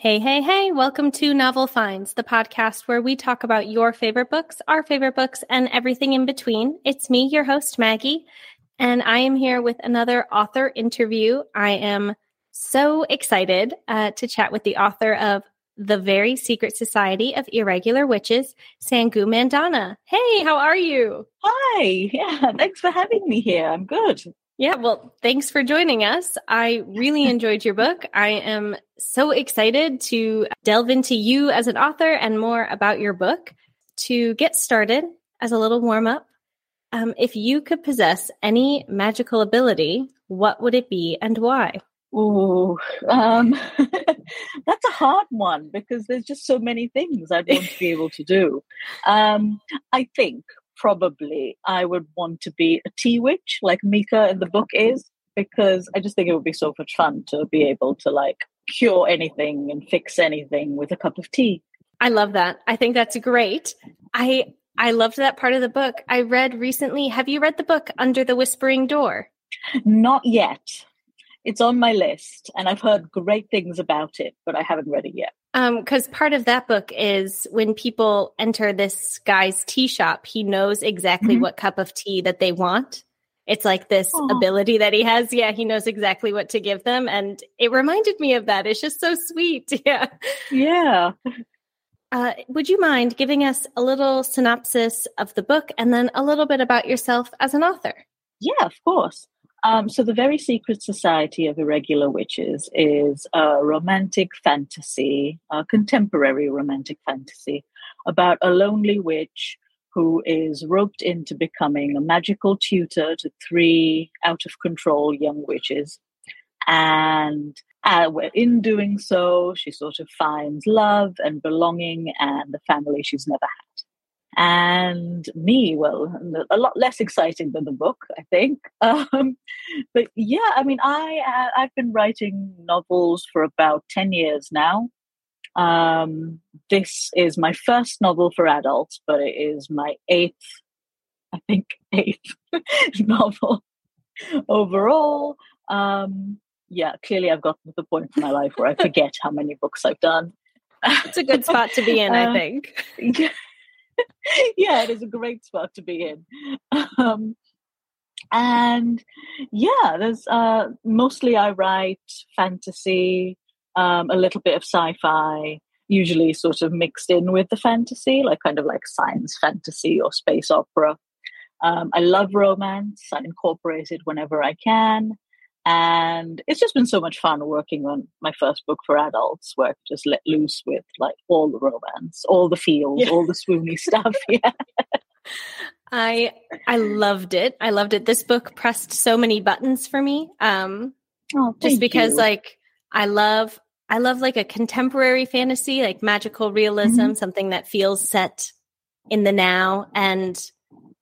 Hey, hey, hey, welcome to Novel Finds, the podcast where we talk about your favorite books, our favorite books, and everything in between. It's me, your host, Maggie, and I am here with another author interview. I am so excited uh, to chat with the author of The Very Secret Society of Irregular Witches, Sangu Mandanna. Hey, how are you? Hi, yeah, thanks for having me here. I'm good. Yeah, well, thanks for joining us. I really enjoyed your book. I am so excited to delve into you as an author and more about your book. To get started, as a little warm up, um, if you could possess any magical ability, what would it be and why? Oh, um, that's a hard one because there's just so many things I'd want to be able to do. Um, I think probably I would want to be a tea witch like Mika in the book is because I just think it would be so much fun to be able to like cure anything and fix anything with a cup of tea. I love that. I think that's great. I I loved that part of the book. I read recently. Have you read the book Under the Whispering Door? Not yet. It's on my list and I've heard great things about it, but I haven't read it yet. Um, because part of that book is when people enter this guy's tea shop, he knows exactly mm-hmm. what cup of tea that they want. It's like this Aww. ability that he has. Yeah, he knows exactly what to give them. And it reminded me of that. It's just so sweet. Yeah. Yeah. Uh, would you mind giving us a little synopsis of the book and then a little bit about yourself as an author? Yeah, of course. Um, so, The Very Secret Society of Irregular Witches is a romantic fantasy, a contemporary romantic fantasy about a lonely witch who is roped into becoming a magical tutor to three out of control young witches. And uh, in doing so, she sort of finds love and belonging and the family she's never had and me well a lot less exciting than the book i think. Um, but yeah i mean i uh, i've been writing novels for about 10 years now. Um, this is my first novel for adults but it is my eighth i think eighth novel overall. Um, yeah clearly i've gotten to the point in my life where i forget how many books i've done. It's a good spot to be in i uh, think. yeah yeah, it is a great spot to be in. Um, and yeah, there's uh, mostly I write fantasy, um, a little bit of sci-fi, usually sort of mixed in with the fantasy, like kind of like science fantasy or space opera. Um, I love romance. I incorporate it whenever I can. And it's just been so much fun working on my first book for adults, where I just let loose with like all the romance, all the feels, yeah. all the swoony stuff. Yeah. I I loved it. I loved it. This book pressed so many buttons for me. Um oh, just because you. like I love I love like a contemporary fantasy, like magical realism, mm-hmm. something that feels set in the now and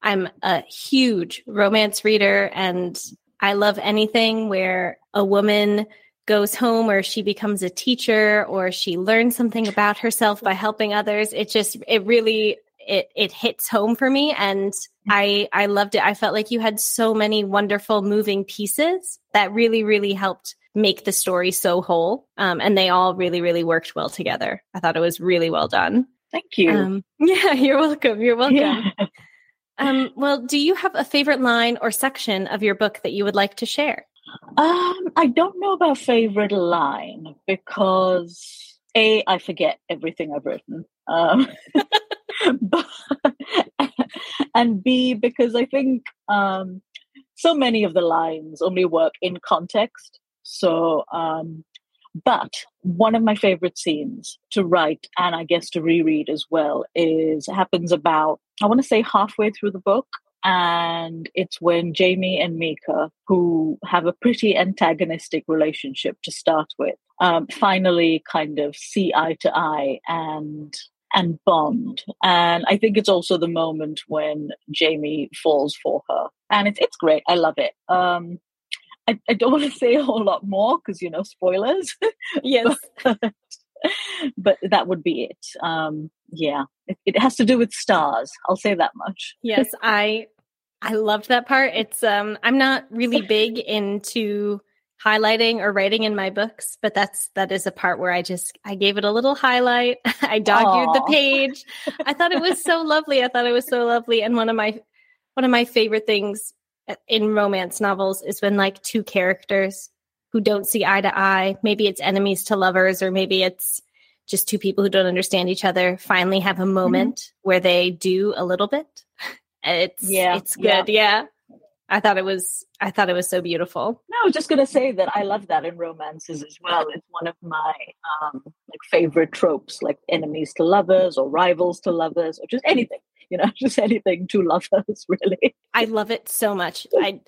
I'm a huge romance reader and I love anything where a woman goes home or she becomes a teacher or she learns something about herself by helping others. It just it really it it hits home for me and I I loved it. I felt like you had so many wonderful moving pieces that really really helped make the story so whole. Um, and they all really really worked well together. I thought it was really well done. Thank you. Um, yeah, you're welcome. You're welcome. Yeah. Um, well, do you have a favorite line or section of your book that you would like to share? Um, I don't know about favorite line because a I forget everything I've written, um, but, and b because I think um, so many of the lines only work in context. So um, but one of my favorite scenes to write and I guess to reread as well is happens about, I want to say halfway through the book. And it's when Jamie and Mika, who have a pretty antagonistic relationship to start with, um, finally kind of see eye to eye and and bond. And I think it's also the moment when Jamie falls for her. And it's it's great. I love it. Um, I, I don't want to say a whole lot more because you know spoilers. yes, but, but, that would be it. Um, yeah, it, it has to do with stars. I'll say that much. yes, I I loved that part. It's um I'm not really big into highlighting or writing in my books, but that's that is a part where I just I gave it a little highlight. I dog-eared the page. I thought it was so lovely. I thought it was so lovely. And one of my one of my favorite things in romance novels is when like two characters who don't see eye to eye, maybe it's enemies to lovers, or maybe it's just two people who don't understand each other finally have a mm-hmm. moment mm-hmm. where they do a little bit. It's yeah, it's good. Yeah. yeah. I thought it was I thought it was so beautiful. No, I was just gonna say that I love that in romances as well. It's one of my um like favorite tropes, like enemies to lovers or rivals to lovers or just anything, you know, just anything to lovers really. I love it so much. I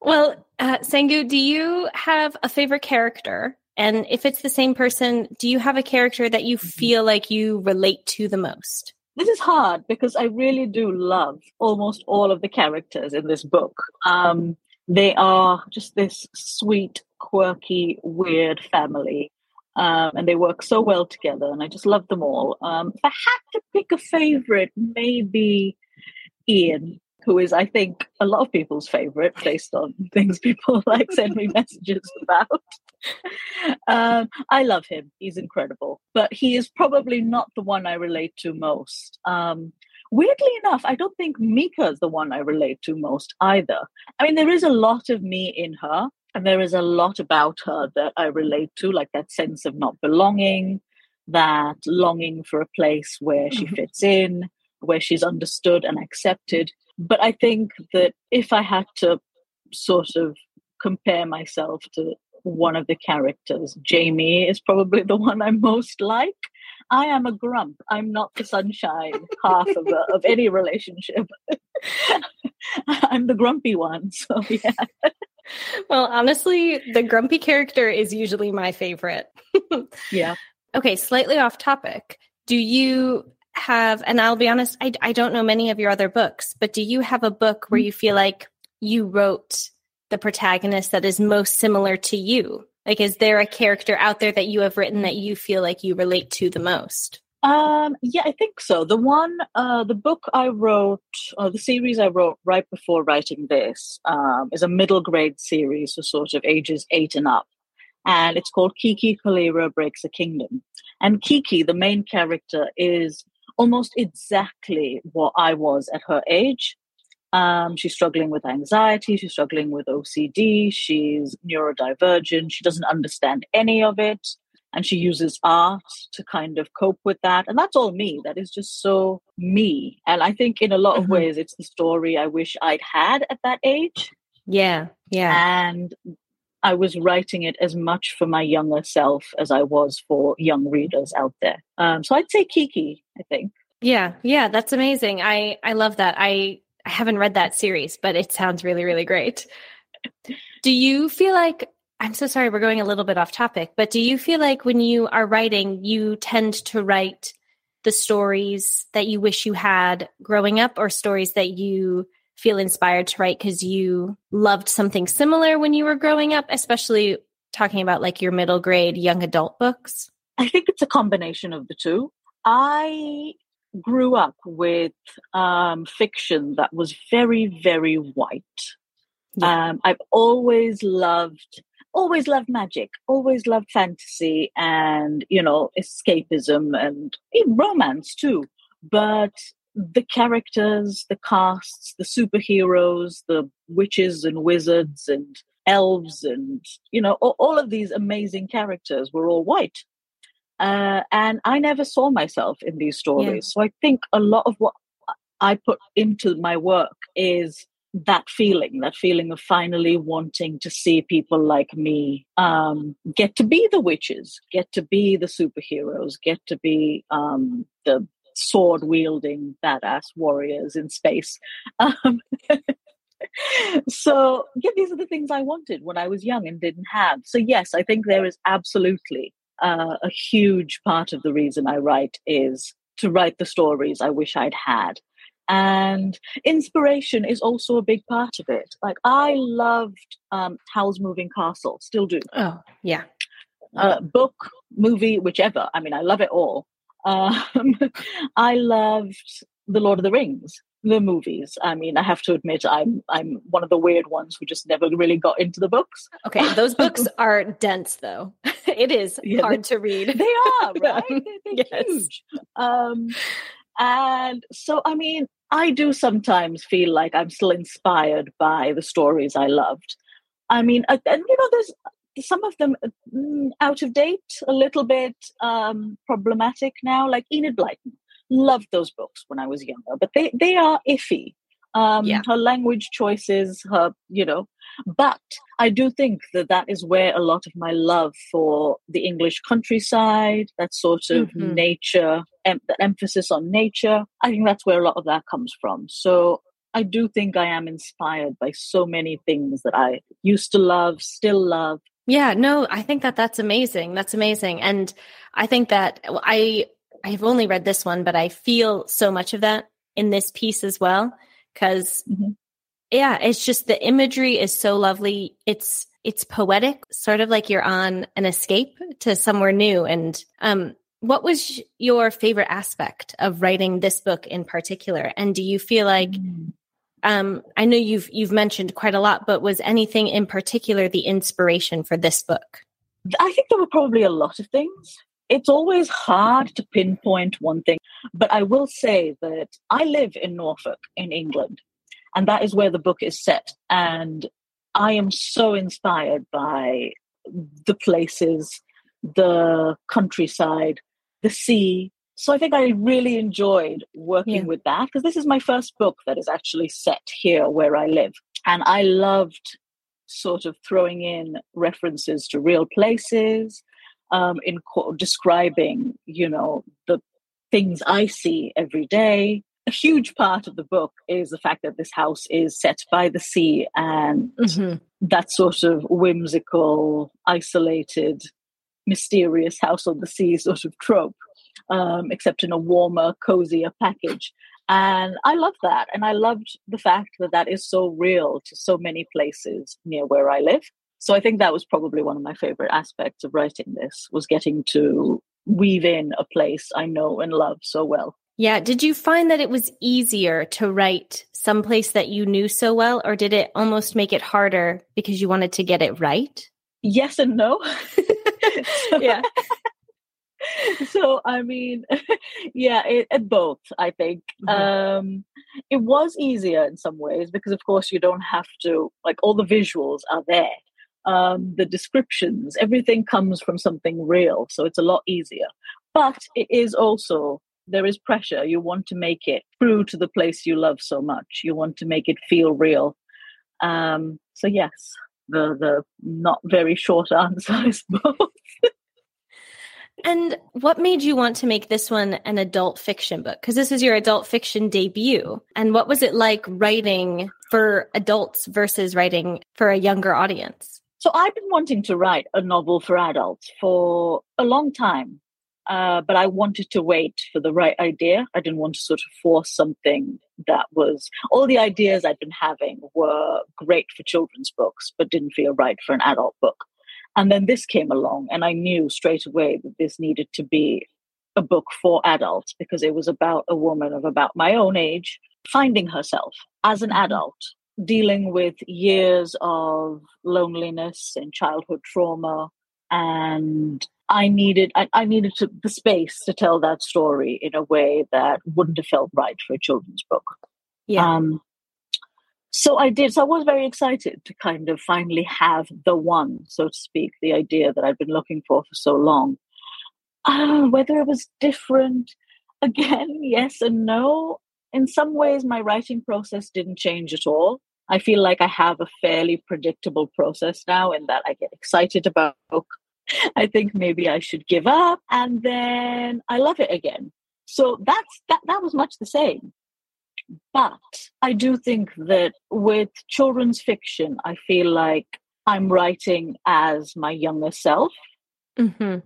well, uh, Sangu, do you have a favorite character? And if it's the same person, do you have a character that you mm-hmm. feel like you relate to the most? this is hard because I really do love almost all of the characters in this book. Um, they are just this sweet, quirky, weird family. Um, and they work so well together, and I just love them all. Um, if I had to pick a favorite, maybe Ian, who is, I think, a lot of people's favorite based on things people like send me messages about. um, I love him. He's incredible. But he is probably not the one I relate to most. Um, weirdly enough, I don't think Mika is the one I relate to most either. I mean, there is a lot of me in her, and there is a lot about her that I relate to, like that sense of not belonging, that longing for a place where she mm-hmm. fits in, where she's understood and accepted. But I think that if I had to sort of compare myself to one of the characters. Jamie is probably the one I most like. I am a grump. I'm not the sunshine half of, a, of any relationship. I'm the grumpy one. So, yeah. Well, honestly, the grumpy character is usually my favorite. yeah. Okay, slightly off topic. Do you have, and I'll be honest, I, I don't know many of your other books, but do you have a book where mm-hmm. you feel like you wrote the protagonist that is most similar to you? Like, is there a character out there that you have written that you feel like you relate to the most? Um, yeah, I think so. The one, uh, the book I wrote, uh, the series I wrote right before writing this, um, is a middle grade series for sort of ages eight and up. And it's called Kiki Kallira Breaks a Kingdom. And Kiki, the main character, is almost exactly what I was at her age. Um, she's struggling with anxiety. She's struggling with OCD. She's neurodivergent. She doesn't understand any of it. And she uses art to kind of cope with that. And that's all me. That is just so me. And I think in a lot of mm-hmm. ways, it's the story I wish I'd had at that age. Yeah. Yeah. And I was writing it as much for my younger self as I was for young readers out there. Um, so I'd say Kiki, I think. Yeah, yeah, that's amazing. I I love that. I I haven't read that series, but it sounds really, really great. Do you feel like I'm so sorry we're going a little bit off topic, but do you feel like when you are writing, you tend to write the stories that you wish you had growing up or stories that you feel inspired to write because you loved something similar when you were growing up, especially talking about like your middle grade young adult books? I think it's a combination of the two. I grew up with um, fiction that was very, very white. Yeah. Um, I've always loved, always loved magic, always loved fantasy and, you know, escapism and romance too. But the characters, the casts, the superheroes, the witches and wizards and elves and, you know, all, all of these amazing characters were all white. Uh, and I never saw myself in these stories. Yeah. So I think a lot of what I put into my work is that feeling, that feeling of finally wanting to see people like me um, get to be the witches, get to be the superheroes, get to be um, the sword wielding badass warriors in space. Um, so, yeah, these are the things I wanted when I was young and didn't have. So, yes, I think there is absolutely uh, a huge part of the reason I write is to write the stories I wish I'd had. And inspiration is also a big part of it. Like, I loved um, Howl's Moving Castle, still do. Oh, yeah. Uh, book, movie, whichever. I mean, I love it all. Um, I loved The Lord of the Rings. the movies. I mean, I have to admit, I'm I'm one of the weird ones who just never really got into the books. Okay, those books are dense, though. it is yeah, hard they, to read. They are right. they're, they're yes. huge. Um, and so, I mean, I do sometimes feel like I'm still inspired by the stories I loved. I mean, and you know, there's some of them mm, out of date, a little bit um, problematic now, like Enid Blyton loved those books when I was younger, but they, they are iffy. Um, yeah. Her language choices, her, you know, but I do think that that is where a lot of my love for the English countryside, that sort of mm-hmm. nature, em- the emphasis on nature, I think that's where a lot of that comes from. So I do think I am inspired by so many things that I used to love, still love. Yeah, no, I think that that's amazing. That's amazing. And I think that I I've only read this one, but I feel so much of that in this piece as well. because mm-hmm. Yeah, it's just the imagery is so lovely. It's it's poetic, sort of like you're on an escape to somewhere new. And um, what was your favorite aspect of writing this book in particular? And do you feel like mm. um, I know you've you've mentioned quite a lot, but was anything in particular the inspiration for this book? I think there were probably a lot of things it's always hard to pinpoint one thing, but I will say that I live in Norfolk in England, and that is where the book is set. And I am so inspired by the places, the countryside, the sea. So I think I really enjoyed working yeah. with that because this is my first book that is actually set here where I live. And I loved sort of throwing in references to real places um, in co- describing, you know, the things I see every day. A huge part of the book is the fact that this house is set by the sea and mm-hmm. that sort of whimsical, isolated, mysterious house on the sea sort of trope, um, except in a warmer, cozier package. And I love that. And I loved the fact that that is so real to so many places near where I live. So I think that was probably one of my favorite aspects of writing this was getting to weave in a place I know and love so well. Yeah. Did you find that it was easier to write someplace that you knew so well, or did it almost make it harder because you wanted to get it right? Yes and no. so, yeah. so I mean, yeah, it, it both. I think mm-hmm. um, it was easier in some ways because, of course, you don't have to like all the visuals are there um, the descriptions, everything comes from something real. So it's a lot easier. But it is also, there is pressure. You want to make it true to the place you love so much. You want to make it feel real. Um, so, yes, the, the not very short answer is both. And what made you want to make this one an adult fiction book? Because this is your adult fiction debut. And what was it like writing for adults versus writing for a younger audience? So I've been wanting to write a novel for adults for a long time, uh, but I wanted to wait for the right idea. I didn't want to sort of force something that was all the ideas I'd been having were great for children's books, but didn't feel right for an adult book. And then this came along, and I knew straight away that this needed to be a book for adults because it was about a woman of about my own age finding herself as an adult dealing with years of loneliness and childhood trauma and I needed I, I needed to, the space to tell that story in a way that wouldn't have felt right for a children's book. Yeah. Um, so I did. So I was very excited to kind of finally have the one, so to speak, the idea that I'd been looking for for so long. Uh, whether it was different, again, yes and no. In some ways, my writing process didn't change at all. I feel like I have a fairly predictable process now in that I get excited about book. I think maybe I should give up and then I love it again. So that's that that was much the same. But I do think that with children's fiction, I feel like I'm writing as my younger self. Mm-hmm.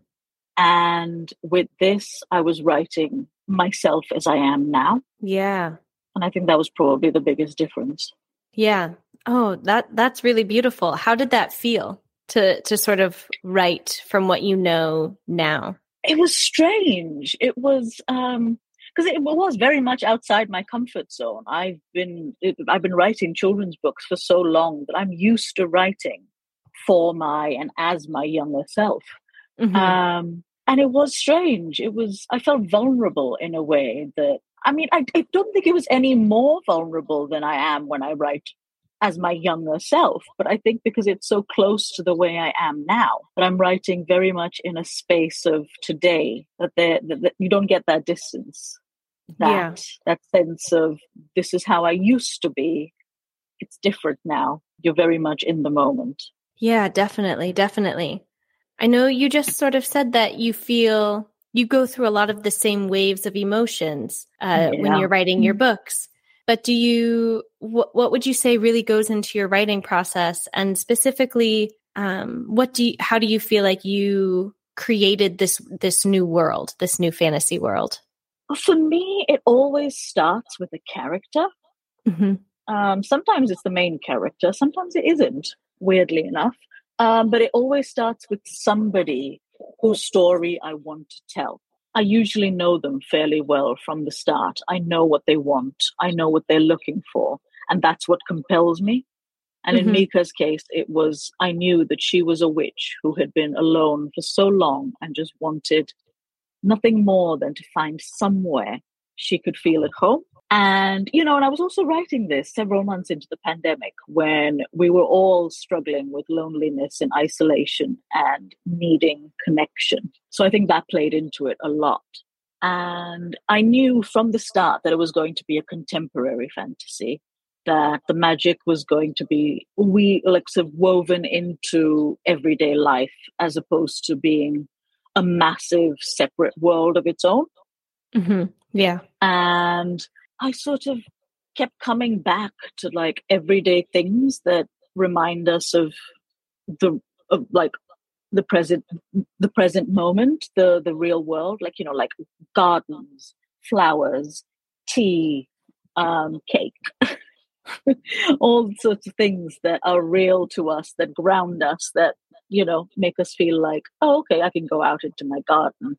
And with this, I was writing myself as I am now. Yeah. And I think that was probably the biggest difference. Yeah. Oh, that that's really beautiful. How did that feel to to sort of write from what you know now? It was strange. It was um because it was very much outside my comfort zone. I've been I've been writing children's books for so long that I'm used to writing for my and as my younger self. Mm-hmm. Um, and it was strange. It was I felt vulnerable in a way that I mean I, I don't think it was any more vulnerable than I am when I write as my younger self. But I think because it's so close to the way I am now, that I'm writing very much in a space of today, that, there, that, that you don't get that distance, that, yeah. that sense of this is how I used to be. It's different now. You're very much in the moment. Yeah, definitely. Definitely. I know you just sort of said that you feel you go through a lot of the same waves of emotions uh, yeah. when you're writing your mm-hmm. books. But do you, what, what would you say really goes into your writing process? And specifically, um, what do you, how do you feel like you created this, this new world, this new fantasy world? For me, it always starts with a character. Mm-hmm. Um, sometimes it's the main character, sometimes it isn't, weirdly enough. Um, but it always starts with somebody whose story I want to tell. I usually know them fairly well from the start. I know what they want, I know what they're looking for, and that's what compels me. And mm-hmm. in Mika's case, it was I knew that she was a witch who had been alone for so long and just wanted nothing more than to find somewhere she could feel at home and, you know, and I was also writing this several months into the pandemic when we were all struggling with loneliness and isolation and needing connection. So I think that played into it a lot. And I knew from the start that it was going to be a contemporary fantasy, that the magic was going to be we like sort of woven into everyday life as opposed to being a massive separate world of its own. Mm-hmm. Yeah. And I sort of kept coming back to like everyday things that remind us of the of like the present the present moment the the real world like you know like gardens flowers tea um cake. All sorts of things that are real to us that ground us that you know make us feel like oh okay i can go out into my garden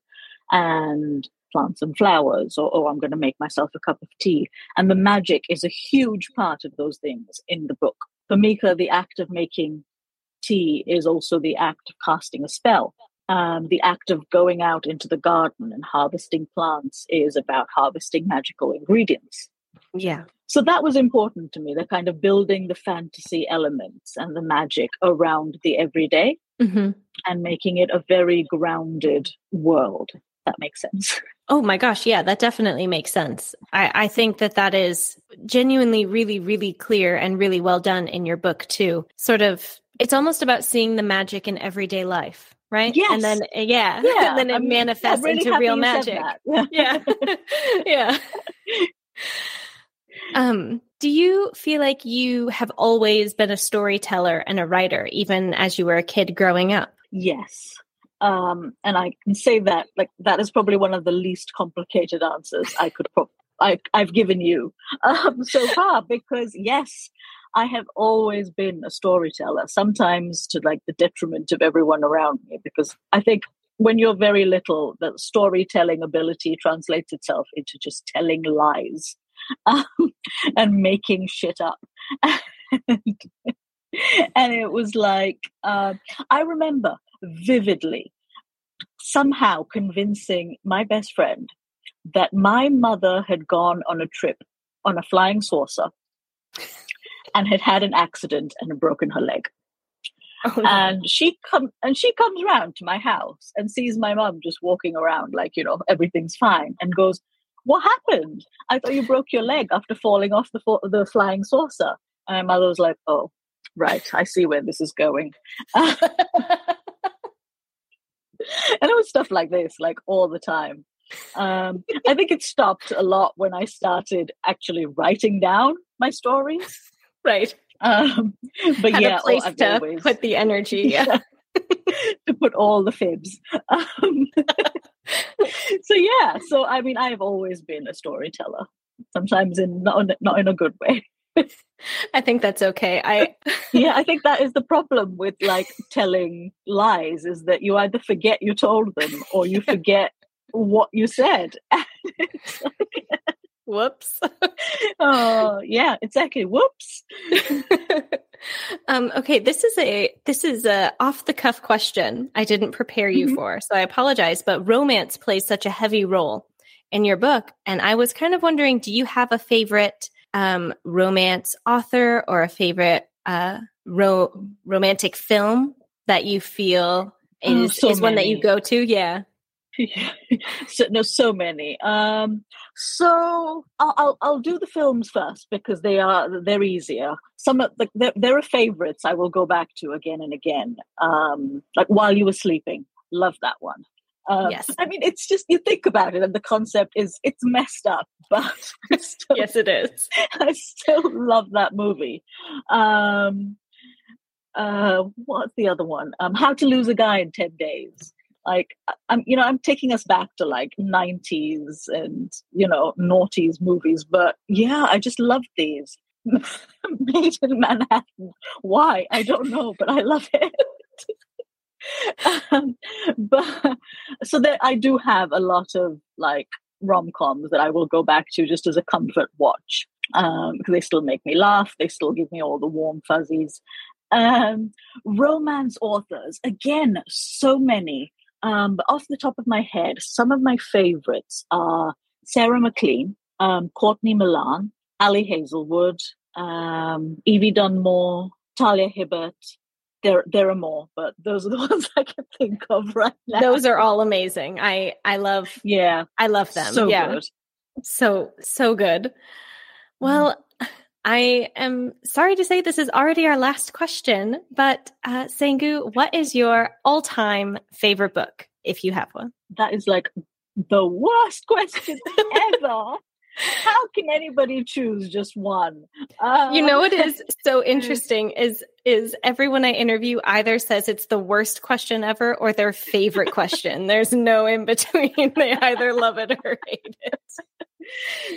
and plant some flowers or, oh, I'm going to make myself a cup of tea. And the magic is a huge part of those things in the book. For Mika, the act of making tea is also the act of casting a spell. Um, the act of going out into the garden and harvesting plants is about harvesting magical ingredients. Yeah. So that was important to me, the kind of building the fantasy elements and the magic around the everyday mm-hmm. and making it a very grounded world that makes sense. Oh my gosh, yeah, that definitely makes sense. I, I think that that is genuinely really, really clear and really well done in your book too. Sort of, it's almost about seeing the magic in everyday life, right? Yes. And then, yeah, yeah. and then it I'm, manifests really into real magic. Yeah, yeah. um, do you feel like you have always been a storyteller and a writer, even as you were a kid growing up? Yes. Um, and I can say that like that is probably one of the least complicated answers I could pro- I, have given you um, so far because yes, I have always been a storyteller. Sometimes to like the detriment of everyone around me because I think when you're very little, the storytelling ability translates itself into just telling lies um, and making shit up. and it was like uh, I remember vividly somehow convincing my best friend that my mother had gone on a trip on a flying saucer and had had an accident and broken her leg. Oh, no. And she come and she comes around to my house and sees my mom just walking around like you know everything's fine and goes, "What happened? I thought you broke your leg after falling off the the flying saucer." And my mother was like, "Oh, right, I see where this is going." and it was stuff like this, like all the time. Um, I think it stopped a lot when I started actually writing down my stories. Right. Um, but Had yeah, a place oh, to always, put the energy. Yeah. to put all the fibs. Um, so yeah, so I mean, I've always been a storyteller. Sometimes in not not in a good way. I think that's okay. I yeah, I think that is the problem with like telling lies is that you either forget you told them or you forget what you said. Whoops. oh, yeah, exactly. Whoops. um, okay, this is a this is a off the cuff question I didn't prepare you mm-hmm. for, so I apologize. But romance plays such a heavy role in your book, and I was kind of wondering, do you have a favorite um, romance author or a favorite uh, ro- romantic film that you feel oh, is, oh, so is one that you go to? Yeah. so, no, so many. Um, so I'll, I'll, I'll do the films first because they are they're easier. Some of the there, there are favorites I will go back to again and again. Um, like while you were sleeping, love that one. Um, yes, I mean it's just you think about it, and the concept is it's messed up, but still, yes, it is. I still love that movie. Um, uh, what's the other one? Um, How to Lose a Guy in Ten Days like i'm you know i'm taking us back to like 90s and you know noughties movies but yeah i just love these maid in manhattan why i don't know but i love it um, but so that i do have a lot of like rom-coms that i will go back to just as a comfort watch um, because they still make me laugh they still give me all the warm fuzzies um, romance authors again so many um, but off the top of my head, some of my favorites are Sarah MacLean, um, Courtney Milan, Ali Hazelwood, um, Evie Dunmore, Talia Hibbert. There, there are more, but those are the ones I can think of right now. Those are all amazing. I, I love. Yeah, I love them. So yeah. good. So, so good. Well, I am sorry to say this is already our last question, but uh, Sangu, what is your all time favorite book, if you have one? That is like the worst question ever. How can anybody choose just one? You know what is so interesting is is everyone I interview either says it's the worst question ever or their favorite question. There's no in between. They either love it or hate it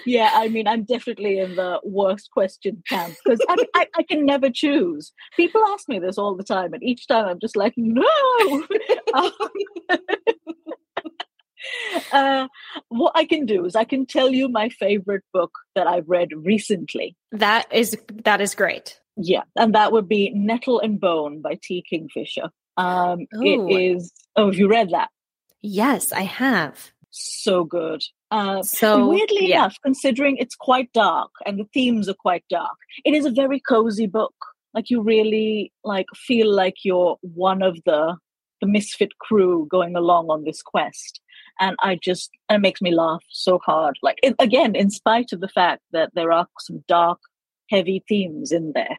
yeah, I mean, I'm definitely in the worst question camp because I, mean, I, I, can never choose. People ask me this all the time, and each time I'm just like, no. um, uh, what I can do is I can tell you my favorite book that I've read recently. That is that is great. Yeah, and that would be Nettle and Bone by T. Kingfisher. Um, it is. Oh, have you read that? Yes, I have. So good. Uh, so weirdly yeah. enough, considering it's quite dark and the themes are quite dark, it is a very cozy book. Like you really like feel like you're one of the the misfit crew going along on this quest, and I just and it makes me laugh so hard. Like it, again, in spite of the fact that there are some dark, heavy themes in there,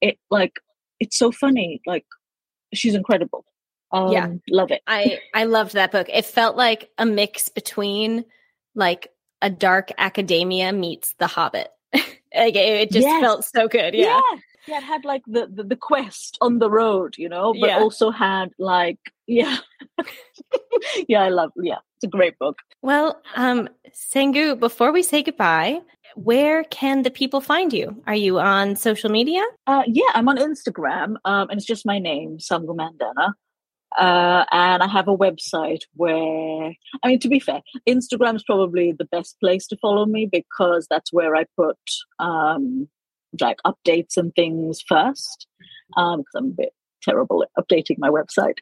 it like it's so funny. Like she's incredible. Um, yeah, love it. I I loved that book. It felt like a mix between like a dark academia meets The Hobbit. like it, just yes. felt so good. Yeah. yeah. yeah. it had like the, the, the quest on the road, you know, but yeah. also had like yeah. yeah, I love yeah. It's a great book. Well, um Sangu, before we say goodbye, where can the people find you? Are you on social media? Uh, yeah, I'm on Instagram, um, and it's just my name, Sangu Mandanna. Uh, and I have a website where, I mean, to be fair, Instagram is probably the best place to follow me because that's where I put um, like updates and things first. um, Because I'm a bit terrible at updating my website.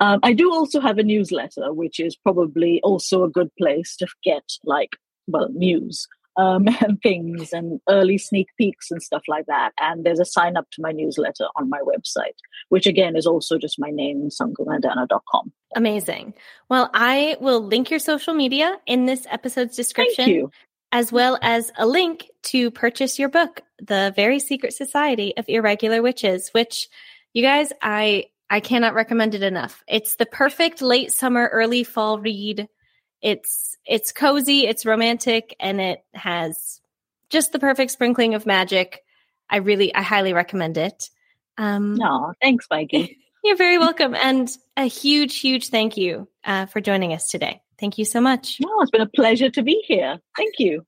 Um, I do also have a newsletter, which is probably also a good place to get like well news um, and things and early sneak peeks and stuff like that. And there's a sign up to my newsletter on my website, which again is also just my name, sangumandanna.com. Amazing. Well, I will link your social media in this episode's description, as well as a link to purchase your book, The Very Secret Society of Irregular Witches, which you guys, I I cannot recommend it enough. It's the perfect late summer, early fall read. It's it's cozy, it's romantic, and it has just the perfect sprinkling of magic. I really, I highly recommend it. Um, no, thanks, Mikey. You're very welcome, and a huge, huge thank you uh, for joining us today. Thank you so much. No, it's been a pleasure to be here. Thank you.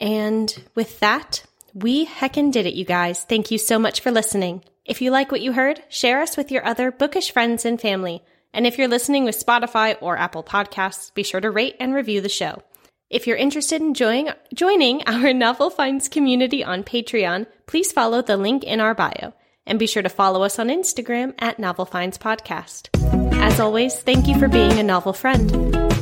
And with that, we heckin' did it, you guys. Thank you so much for listening. If you like what you heard, share us with your other bookish friends and family. And if you're listening with Spotify or Apple Podcasts, be sure to rate and review the show. If you're interested in join, joining our Novel Finds community on Patreon, please follow the link in our bio. And be sure to follow us on Instagram at Novel Finds Podcast. As always, thank you for being a novel friend.